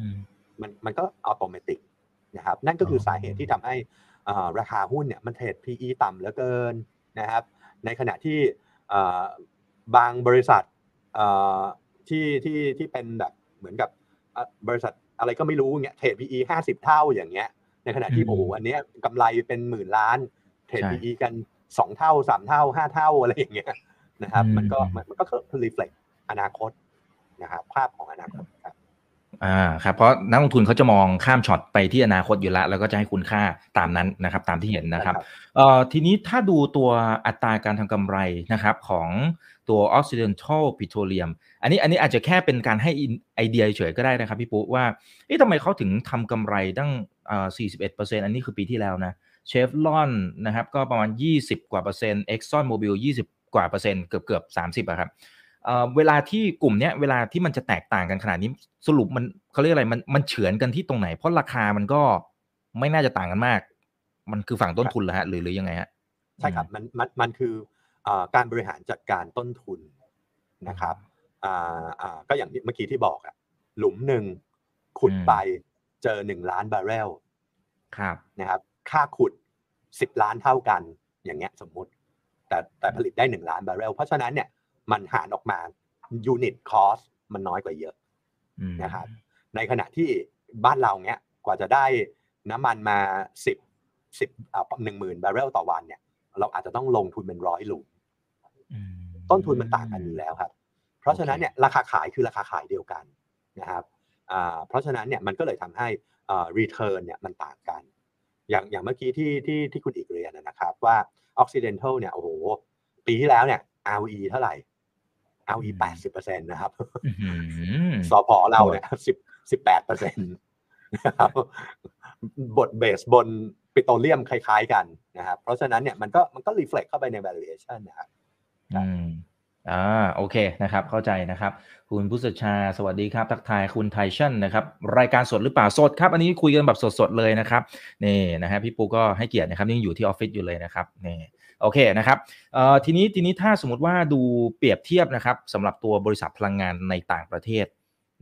มำมันมันก็อัตโนมัตินะครับ นั่นก็คือออสาเหตุที่ทำให้อ่าราคาหุ้นเนี่ยมันเทรด PE ต่ำเหลือเกินนะครับ ในขณะที่อ่าบางบริษัทอ่าที่ที่ที่เป็นแบบเหมือนกับอะบริษัทอะไรก็ไม่รู้เงี้ยเทรด PE ห้าสิบเท่าอย่างเงี้ย ในขณะที่อืมโอ้โหอันเนี้ยกำไรเป็นหมื่นล้าน เทรดใช่ PE กันสองเท่าสามเท่าห้าเท่าอะไรอย่างเงี้ยนะครับอืมมันก็มันมันก็คือ reflect อนาคตนะครับภาพของอนาคตครับอ่าครับเพราะนักลงทุนเขาจะมองข้ามช็อตไปที่อนาคตอยู่แล้วแล้วก็จะให้คุณค่าตามนั้นนะครับตามที่เห็นนะครับใช่ครับเอ่อทีนี้ถ้าดูตัวอัตราการทำกำไรนะครับของตัว Occidental Petroleum อันนี้อันนี้อาจจะแค่เป็นการให้ไอเดียเฉยๆก็ได้นะครับพี่ปุ๊ว่าเอ๊ะทำไมเขาถึงทำกำไรตั้งเอ่อ41%อันนี้คือปีที่แล้วนะ เชฟลอนนะครับก็ประมาณ 20 กว่าเปอร์เซ็นต์ Exxon Mobil 20กว่าเปอร์เซ็นต์เกือบเกือบ30อะครับเอ่อเวลาที่กลุ่มเนี้ยเวลาที่มันจะแตกต่างกันขนาดนี้สรุปมันเขาเรียกอะไรมันมันเฉือนกันที่ตรงไหน เพราะราคามันก็ไม่น่าจะต่างกันมาก มันคือฝั่งต้นทุนเหรอฮะหรือหรือยังไงฮะใช่ครับมันมันมันคืออ่าการบริหารจัดการต้นทุนนะครับอ่าอ่าก็อย่างที่เมื่อกี้ที่บอกอะหลุมหนึ่งขุดอืมไปเจอหนึ่งล้านบาร์เรลครับนะครับ ค่าขุดสิบล้านเท่ากัน อย่างเงี้ยสมมุติ แต่แต่ผลิตได้หนึ่งล้านบาร์เรล เพราะฉะนั้นเนี่ยมันหารออกมา unit cost มันน้อยกว่าเยอะอืมนะครับ ในขณะที่บ้านเราเนี้ยกว่าจะได้น้ำมันมาสิบสิบหนึ่งหมื่นบาร์เรลต่อวันเนี่ย เราอาจจะต้องลงทุนเป็นร้อยหลุมอืมต้นทุนมันต่างกันอยู่แล้วครับ เพราะฉะนั้นเนี่ยราคาขายคือราคาขายเดียวกันนะครับอ่าเพราะฉะนั้นเนี่ยมันก็เลยทำให้อ่า return เนี่ยมันต่างกัน อย่างอย่างเมื่อกี้ที่ที่ที่คุณอีกเรียนนะครับว่า Occidental เนี่ยโอ้โห ปีที่แล้วเนี่ย ROE เท่าไหร่ ROE อืมแปดสิบเปอร์เซ็นต์นะครับอื้อหือสพเราเนี่ยสิบสิบแปดเปอร์เซ็นต์นะครับบทเบสบนปิโตรเลียมคล้ายๆกันนะครับ เพราะฉะนั้นเนี่ยมันก็มันก็ reflect เข้าไปใน valuation นะครับ อ่าโอเคนะครับเข้าใจนะครับ คุณพุทธชาสวัสดีครับ ทักทายคุณไทชันนะครับ รายการสดหรือเปล่าสดครับ อันนี้คุยกันแบบสดๆเลยนะครับนี่นะฮะพี่ปูก็ให้เกียรตินะครับยังอยู่ที่ออฟฟิศอยู่เลยนะครับนี่โอเคนะครับเอ่อทีนี้ทีนี้ถ้าสมมติว่าดูเปรียบเทียบนะครับสำหรับตัวบริษัทพลังงานในต่างประเทศ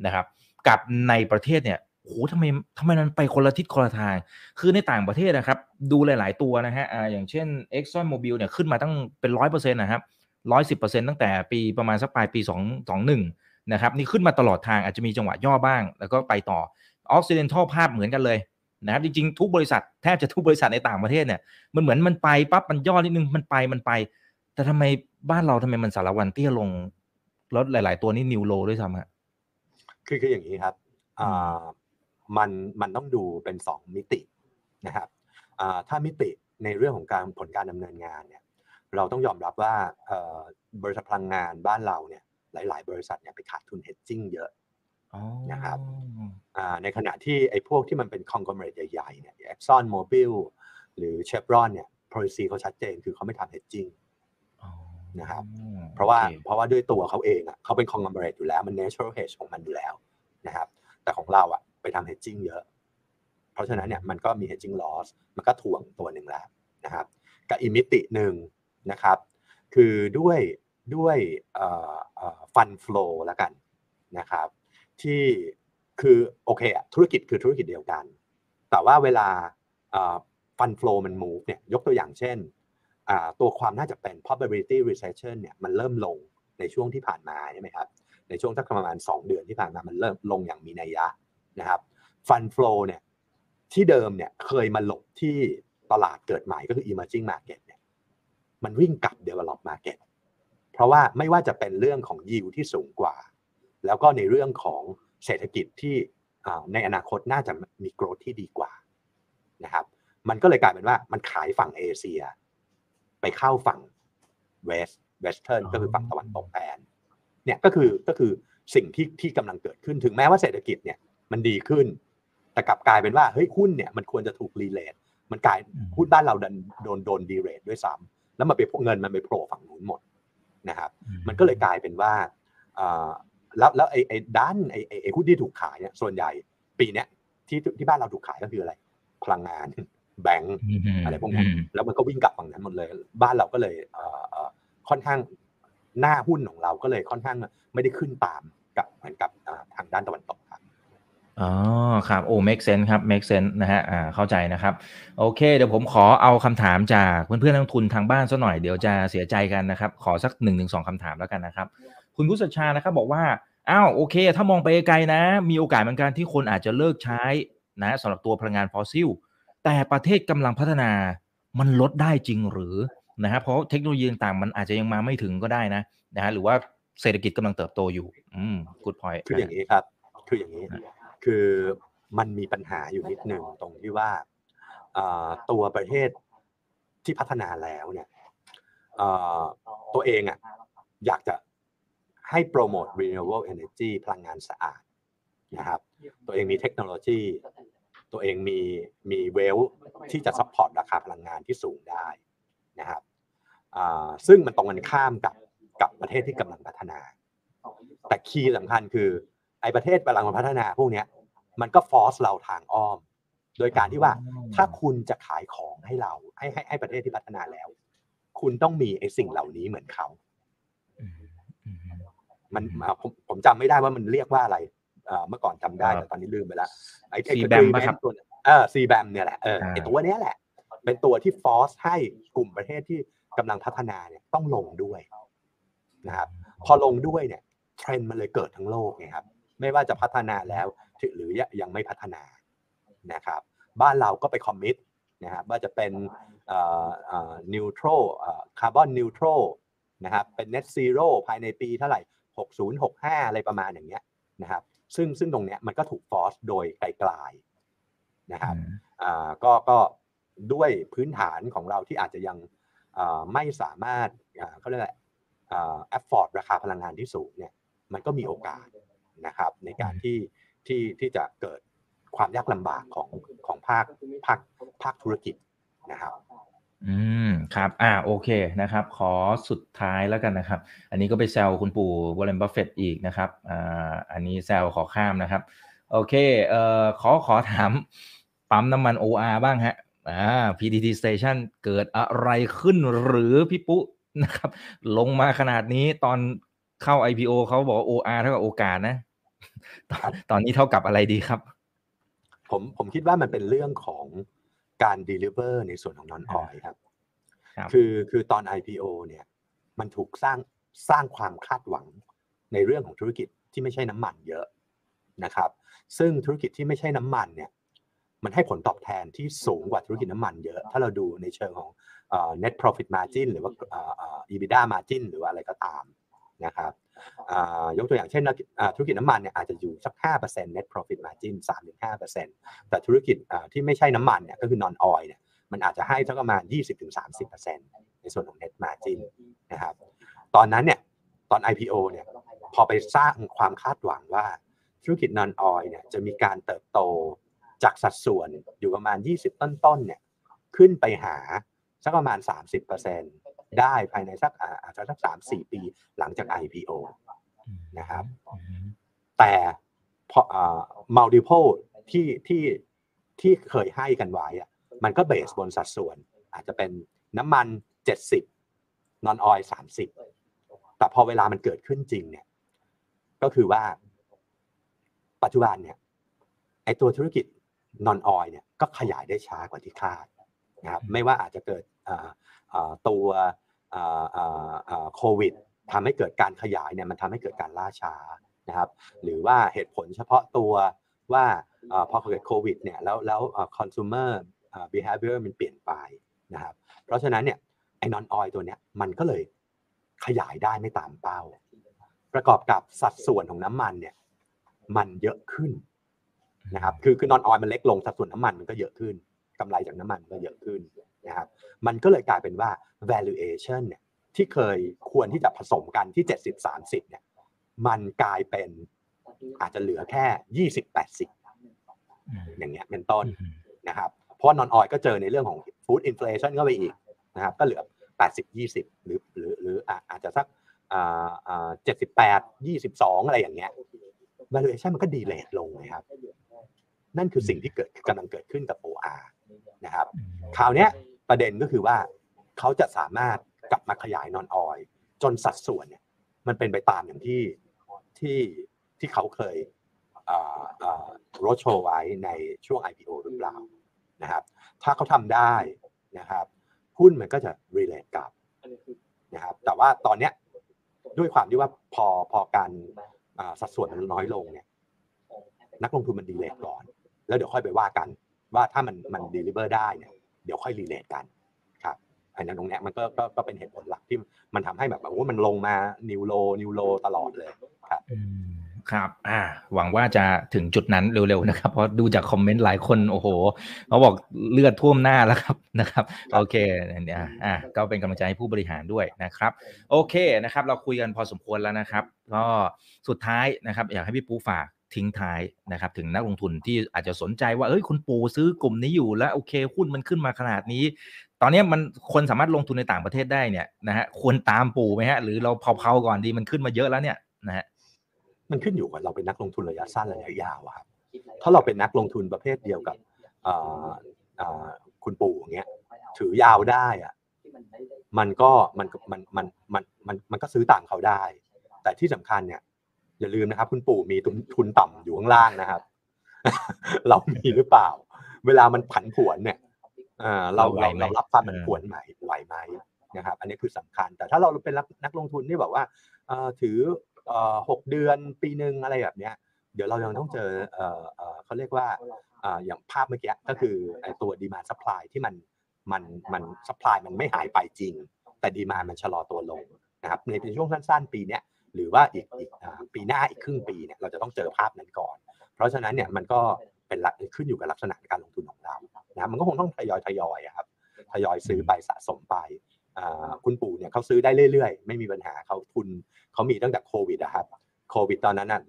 นะครับ กับในประเทศเนี่ยโอ้โหทำไมทำไมมันไปคนละทิศคนละทาง คือในต่างประเทศนะครับ ดูหลาย ๆ ตัวนะฮะอ่าอย่างเช่น Exxon Mobil เนี่ยขึ้นมาตั้งเป็นร้อยเปอร์เซ็นต์นะครับ ร้อยสิบเปอร์เซ็นต์ตั้งแต่ปีประมาณสักปลายปีสองสองหนึ่งนะครับนี่ขึ้นมาตลอดทางอาจจะมีจังหวะย่อบ้าง แล้วก็ไปต่อ Occidental ภาพเหมือนกันเลยนะครับจริงๆ ทุกบริษัทแทบจะทุกบริษัทในต่างประเทศเนี่ยมันเหมือนมันไปปั๊บมันย่อนิดนึงมันไปมันไป แต่ทำไมบ้านเราทำไมมันสารวันเตี้ยลงแล้วหลาย ๆ ตัวนี่นิวโลด้วยซ้ำฮะคือคืออย่างนี้ครับอ่ามันมันต้องดูเป็น 2 มิตินะครับอ่าถ้ามิติในเรื่องของการผลการดำเนินงานเนี่ย เราต้องยอมรับว่าเอ่อบริษัทพลังงานบ้านเราเนี่ยหลาย ๆ บริษัทเนี่ยไปขาดทุน hedging เยอะอ๋อนะครับอ่าในขณะที่ไอ้พวกที่มันเป็น conglomerate ใหญ่ๆเนี่ย Exxon Mobil หรือ Chevron เนี่ย policy เขาชัดเจนคือเขาไม่ทำ hedging อ๋อนะครับเพราะว่าโอคเพราะว่าด้วยตัวเขาเองอะเขาเป็น conglomerate อยู่แล้วมัน natural hedge ของมันอยู่แล้วนะครับ แต่ของเราอะไปทำ hedging เยอะ เพราะฉะนั้นเนี่ยมันก็มี hedging loss มันก็ถ่วงตัวหนึ่งแล้วนะครับกับอีกมิติหนึ่ง นะครับ คือด้วยด้วยฟันฟลูแล้วกันนะครับ ที่คือโอเคธุรกิจคือธุรกิจเดียวกัน แต่ว่าเวลาฟันฟลูมัน move เนี่ยยกตัวอย่างเช่นตัวความน่าจะเป็น probability recession เนี่ยมันเริ่มลงในช่วงที่ผ่านมาใช่ไหมครับในช่วงสักประมาณ 2 เดือนที่ผ่านมามันเริ่มลงอย่างมีนัยยะนะครับฟันฟลูเนี่ยที่เดิมเนี่ยเคยมาหลบที่ตลาดเกิดใหม่ก็คือ emerging market มันวิ่งกลับ develop market เพราะว่าไม่ว่าจะเป็นเรื่องของ yield ที่สูงกว่า แล้วก็ในเรื่องของเศรษฐกิจที่อ่าในอนาคตน่าจะมี growth ที่ดีกว่านะครับ มันก็เลยกลายเป็นว่ามันขายฝั่งเอเชีย ไปเข้าฝั่งเวสเวสเทิร์นก็คือฝั่งตะวันตกแทนเนี่ยก็คือก็คือสิ่งที่ที่กำลังเกิดขึ้นถึงแม้ว่าเศรษฐกิจเนี่ยมันดีขึ้น แต่กลับกลายเป็นว่าเฮ้ยหุ้นเนี่ยมันควรจะถูกรีเลทมันกลายอืมหุ้นบ้านเราโดนโดนโดนดีเรทด้วยซ้ำ แล้วมันไปเงินมันไปโผล่ฝั่งนู้นหมดนะครับมันก็เลยกลายเป็นว่าอ่าแล้วแล้วไอ้ไอ้ด้านไอ้ไอ้ไอ้หุ้นที่ถูกขายเนี่ยส่วนใหญ่ปีเนี้ยที่ที่บ้านเราถูกขายก็คืออะไร พลังงานแบงก์มอะไรพวกนั้นมแล้วมันก็วิ่งกลับฝั่งนั้นหมดเลย บ้านเราก็เลยเอ่อเอ่อค่อนข้างหน้าหุ้นของเราก็เลยค่อนข้างไม่ได้ขึ้นตามกับเหมือนกับอ่าทางด้านตะวันตกครับ อ๋อครับโอ้ make sense ครับ make sense นะฮะอ่าเข้าใจนะครับ โอเค เดี๋ยวผมขอเอาคำถามจากเพื่อนๆนักลงทุนทางบ้านซะหน่อยเดี๋ยวจะเสียใจกันนะครับ ขอสักหนึ่งถึงสองคำถามแล้วกันนะครับ คุณพุทธชานะครับบอกว่าอ้าวโอเค ถ้ามองไปไกลๆนะ มีโอกาสเหมือนกันที่คนอาจจะเลิกใช้นะสำหรับตัวพลังงานฟอสซิล แต่ประเทศกำลังพัฒนามันลดได้จริงหรือนะฮะเพราะเทคโนโลยีต่างๆมันอาจจะยังมาไม่ถึงก็ได้นะนะฮะหรือว่าเศรษฐกิจกำลังเติบโตอยู่ อืม good point คืออย่างนี้ครับ คืออย่างนี้ คือมันมีปัญหาอยู่นิดหนึ่งตรงที่ว่าอ่าตัวประเทศที่พัฒนาแล้วเนี่ยอ่าตัวเองอะอยากจะให้โปรโมท renewable energy พลังงานสะอาดนะครับ ตัวเองมีเทคโนโลยี ตัวเองมีมี wealth ที่จะ support ราคาพลังงานที่สูงได้นะครับอ่าซึ่งมันตรงกันข้ามกับกับประเทศที่กำลังพัฒนา แต่ key สำคัญคือ ไอ้ประเทศกำลังพัฒนาพวกเนี้ยมันก็ force เราทางอ้อม โดยการที่ว่าถ้าคุณจะขายของให้เราให้ให้ให้ประเทศที่พัฒนาแล้ว คุณต้องมีไอ้สิ่งเหล่านี้เหมือนเขาอืมอืมมันอ่าผมผมจำไม่ได้ว่ามันเรียกว่าอะไรเอ่อเมื่อก่อนจำได้ครับแต่ตอนนี้ลืมไปแล้วไอ้ไอ้ CBAM agreement ปะครับตัวเนี่ยเออ CBAM เนี่ยแหละเออไอ้อ่าตัวเนี้ยแหละ เป็นตัวที่ force ให้กลุ่มประเทศที่กำลังพัฒนาเนี่ยต้องลงด้วยนะครับพอลงด้วยเนี่ยเทรนด์มันเลยเกิดทั้งโลกไงครับ ไม่ว่าจะพัฒนาแล้วหรือยังไม่พัฒนานะครับบ้านเราก็ไป commit นะครับว่าจะเป็น neutral carbon neutral นะครับเป็น net zero ภายในปีเท่าไหร่ 6065 อะไรประมาณอย่างเงี้ยนะครับซึ่งซึ่งตรงเนี้ยมันก็ถูกฟอร์สโดยไกลๆนะครับอ่าก็ก็ด้วยพื้นฐานของเราที่อาจจะยังอ่าไม่สามารถอ่าเขาเรียกอะไรอ่า afford ราคาพลังงานที่สูงเนี่ยมันก็มีโอกาส นะครับในการที่ที่ที่จะเกิดความยากลำบากของของภาคภาคภาคธุรกิจนะครับอืมครับอ่าโอเคนะครับ ขอสุดท้ายแล้วกันนะครับ อันนี้ก็ไปแซวคุณปู่วอร์เรนบัฟเฟตอีกนะครับอ่าอันนี้แซวขอข้ามนะครับ โอเคเอ่อขอขอถามปั๊มน้ำมัน OR บ้างฮะอ่า PTT Station เกิดอะไรขึ้นหรือพี่ปุ๊นะครับ ลงมาขนาดนี้ตอนเข้า IPO เขาบอกว่า OR เท่ากับโอกาสนะ ตอนตอนนี้เท่ากับอะไรดีครับ ผมผมคิดว่ามันเป็นเรื่องของการ deliver ในส่วนของ non oil ครับครับ คือคือตอน IPO เนี่ย มันถูกสร้างสร้างความคาดหวังในเรื่องของธุรกิจที่ไม่ใช่น้ำมันเยอะนะครับ ซึ่งธุรกิจที่ไม่ใช่น้ำมันเนี่ยมันให้ผลตอบแทนที่สูงกว่าธุรกิจน้ำมันเยอะ ถ้าเราดูในเชิงของเอ่อ net profit margin หรือว่าเอ่อเอ่อ EBITDA margin หรือว่าอะไรก็ตาม นะครับยกตัวอย่างเช่นธุรกิจน้ำมันเนี่ยอาจจะอยู่สัก 5% net profit margin 3-5%แต่ธุรกิจที่ไม่ใช่น้ำมันเนี่ยก็คือ non oil เนี่ยมันอาจจะให้สักประมาณ 20-30%ในส่วนของ net margin นะครับตอนนั้นเนี่ยตอน IPO เนี่ยพอไปสร้างความคาดหวังว่าธุรกิจ non oil เนี่ยจะมีการเติบโตจากสัดส่วนอยู่ประมาณ 20 ต้นๆเนี่ยขึ้นไปหาสักประมาณ 30% ได้ภายในสักอาจจะสัก3-4ปีหลังจาก IPO นะครับ แต่พอ multiple ที่ที่ที่เคยให้กันไว้อะมันก็เบสบนสัดส่วน อาจจะเป็นน้ำมัน 70 non oil 30 แต่พอเวลามันเกิดขึ้นจริงเนี่ย ก็คือว่าปัจจุบันเนี่ยไอตัวธุรกิจ non oil เนี่ยก็ขยายได้ช้ากว่าที่คาดนะครับไม่ว่าอาจจะเกิด ตัวโควิดทำให้เกิดการขยายเนี่ยมันทำให้เกิดการล่าช้านะครับหรือว่าเหตุผลเฉพาะตัวว่าพอเกิดโควิดเนี่ยแล้วแล้ว consumer behavior มันเปลี่ยนไปนะครับเพราะฉะนั้นเนี่ยไอ้นอนออยตัวเนี้ยมันก็เลยขยายได้ไม่ตามเป้า ประกอบกับสัดส่วนของน้ำมันเนี่ยมันเยอะขึ้นนะครับคือคือนอนออยมันเล็กลงสัดส่วนน้ำมันมันก็เยอะขึ้น กำไรจากน้ำมันก็เยอะขึ้นนะครับมันก็เลยกลายเป็นว่า valuation เนี่ยที่เคยควรที่จะผสมกันที่ 70-30เนี่ยมันกลายเป็นอาจจะเหลือแค่ 20-80 อย่างเงี้ยเป็นต้นนะครับเพราะนอนออยก็เจอในเรื่องของ food inflation เข้าไปอีกนะครับก็เหลือ 80-20 หรือหรือหรืออาจจะสักเจ็ดสิบแปดยี่สิบสองอะไรอย่างเงี้ย valuation มันก็ดีเลทลงนะครับ นั่นคือสิ่งที่เกิดกำลังเกิดขึ้นกับ OR นะครับคราวนี้ประเด็นก็คือว่าเขาจะสามารถกลับมาขยายนอนออยจนสัดส่วนเนี่ยมันเป็นไปตามอย่างที่ที่ที่เขาเคยรถโชว์ไว้ในช่วง IPO หรือเปล่านะครับ ถ้าเขาทำได้นะครับหุ้นมันก็จะ rerate กับนะครับ แต่ว่าตอนเนี้ยด้วยความที่ว่าพอพอการสัดส่วนมันน้อยลงเนี่ยนักลงทุนมัน derate ก่อน แล้วเดี๋ยวค่อยไปว่ากัน ว่าถ้ามันมัน deliver ได้เนี่ยเดี๋ยวค่อย rerate กันครับอันนั้นตรงนี้มันก็ก็ก็เป็นเหตุผลหลักที่มันทำให้แบบว่ามันลงมา new low new low ตลอดเลยครับครับ อ่า หวังว่าจะถึงจุดนั้นเร็วๆนะครับ เพราะดูจากคอมเมนต์หลายคน โอ้โห เขาบอกเลือดท่วมหน้าแล้วครับ นะครับ โอเคเนี่ยอ่า ก็เป็นกำลังใจให้ผู้บริหารด้วยนะครับ โอเค นะครับ เราคุยกันพอสมควรแล้วนะครับ ก็สุดท้ายนะครับ อยากให้พี่ปูฝาก ทิ้งท้ายนะครับถึงนักลงทุนที่อาจจะสนใจว่าเอ้ยคุณปูซื้อกลุ่มนี้อยู่แล้วโอเคหุ้นมันขึ้นมาขนาดนี้ ตอนนี้มันคนสามารถลงทุนในต่างประเทศได้เนี่ยนะฮะควรตามปูไหมฮะหรือเราเผาๆก่อนดีมันขึ้นมาเยอะแล้วเนี่ยนะฮะมันขึ้นอยู่กับเราเป็นนักลงทุนระยะสั้นระยะยาวครับถ้าเราเป็นนักลงทุนประเภทเดียวกับคุณปู่อย่างเงี้ยถือยาวได้อะมันก็มันมันมันมันมันมันก็ซื้อต่างเขาได้ แต่ที่สำคัญเนี่ย อย่าลืมนะครับ คุณปู่มีทุนต่ำอยู่ข้างล่างนะครับ เรามีหรือเปล่า เวลามันผันผวนเนี่ยเราเราเรารับความผันผวนไหมไหวไหมนะครับ อันนี้คือสำคัญ แต่ถ้าเราเป็นนักลงทุนที่บอกว่าถือหกเดือนปีหนึ่งอะไรแบบเนี้ย เดี๋ยวเรายังต้องเจอเขาเรียกว่าอย่างภาพเมื่อกี้ก็คือไอ้ตัว demand supply ที่มันมันมัน supply มันไม่หายไปจริง แต่ demand มันชะลอตัวลงนะครับในเป็นช่วงสั้นๆ ปีนี้ หรือว่าอีกอีกปีหน้าอีกครึ่งปีเนี่ยเราจะต้องเจอภาพนั้นก่อน เพราะฉะนั้นเนี่ยมันก็เป็นขึ้นอยู่กับลักษณะการลงทุนของเรานะมันก็คงต้องทยอยทยอยครับทยอยซื้อไปสะสมไปคุณปู่เนี่ยเขาซื้อได้เรื่อยๆ ไม่มีปัญหาเขาทุนเขามีตั้งแต่โควิดนะครับโควิดตอนนั้นน่ะ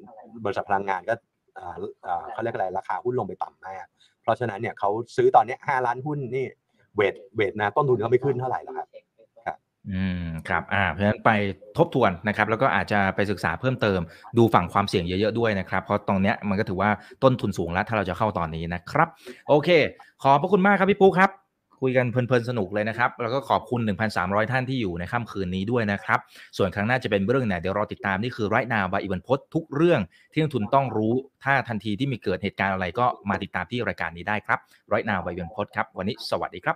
บริษัทพลังงานก็เขาเรียกอะไรราคาหุ้นลงไปต่ำมาก เพราะฉะนั้นเนี่ยเขาซื้อตอนนี้ห้าล้านหุ้นนี่เวทเวทนะต้นทุนเขาไม่ขึ้นเท่าไหร่แล้วครับ อืมครับอ่าเพราะฉะนั้นไปทบทวนนะครับ แล้วก็อาจจะไปศึกษาเพิ่มเติม ดูฝั่งความเสี่ยงเยอะๆด้วยนะครับ เพราะตรงเนี้ยมันก็ถือว่าต้นทุนสูงแล้ว ถ้าเราจะเข้าตอนนี้นะครับ โอเค ขอบพระคุณมากครับพี่ปุ๊ครับ คุยกันเพลินๆสนุกเลยนะครับ แล้วก็ขอบคุณ 1,300 ท่านที่อยู่ในค่ำคืนนี้ด้วยนะครับ ส่วนครั้งหน้าจะเป็นเรื่องไหนเดี๋ยวรอติดตามนี่คือไรนาบายอีวันพศทุกเรื่องที่นักทุนต้องรู้ถ้าทันทีที่มีเกิดเหตุการณ์อะไรก็มาติดตามที่รายการนี้ได้ครับไรนาบายอีวันพศครับวันนี้สวัสดีครับ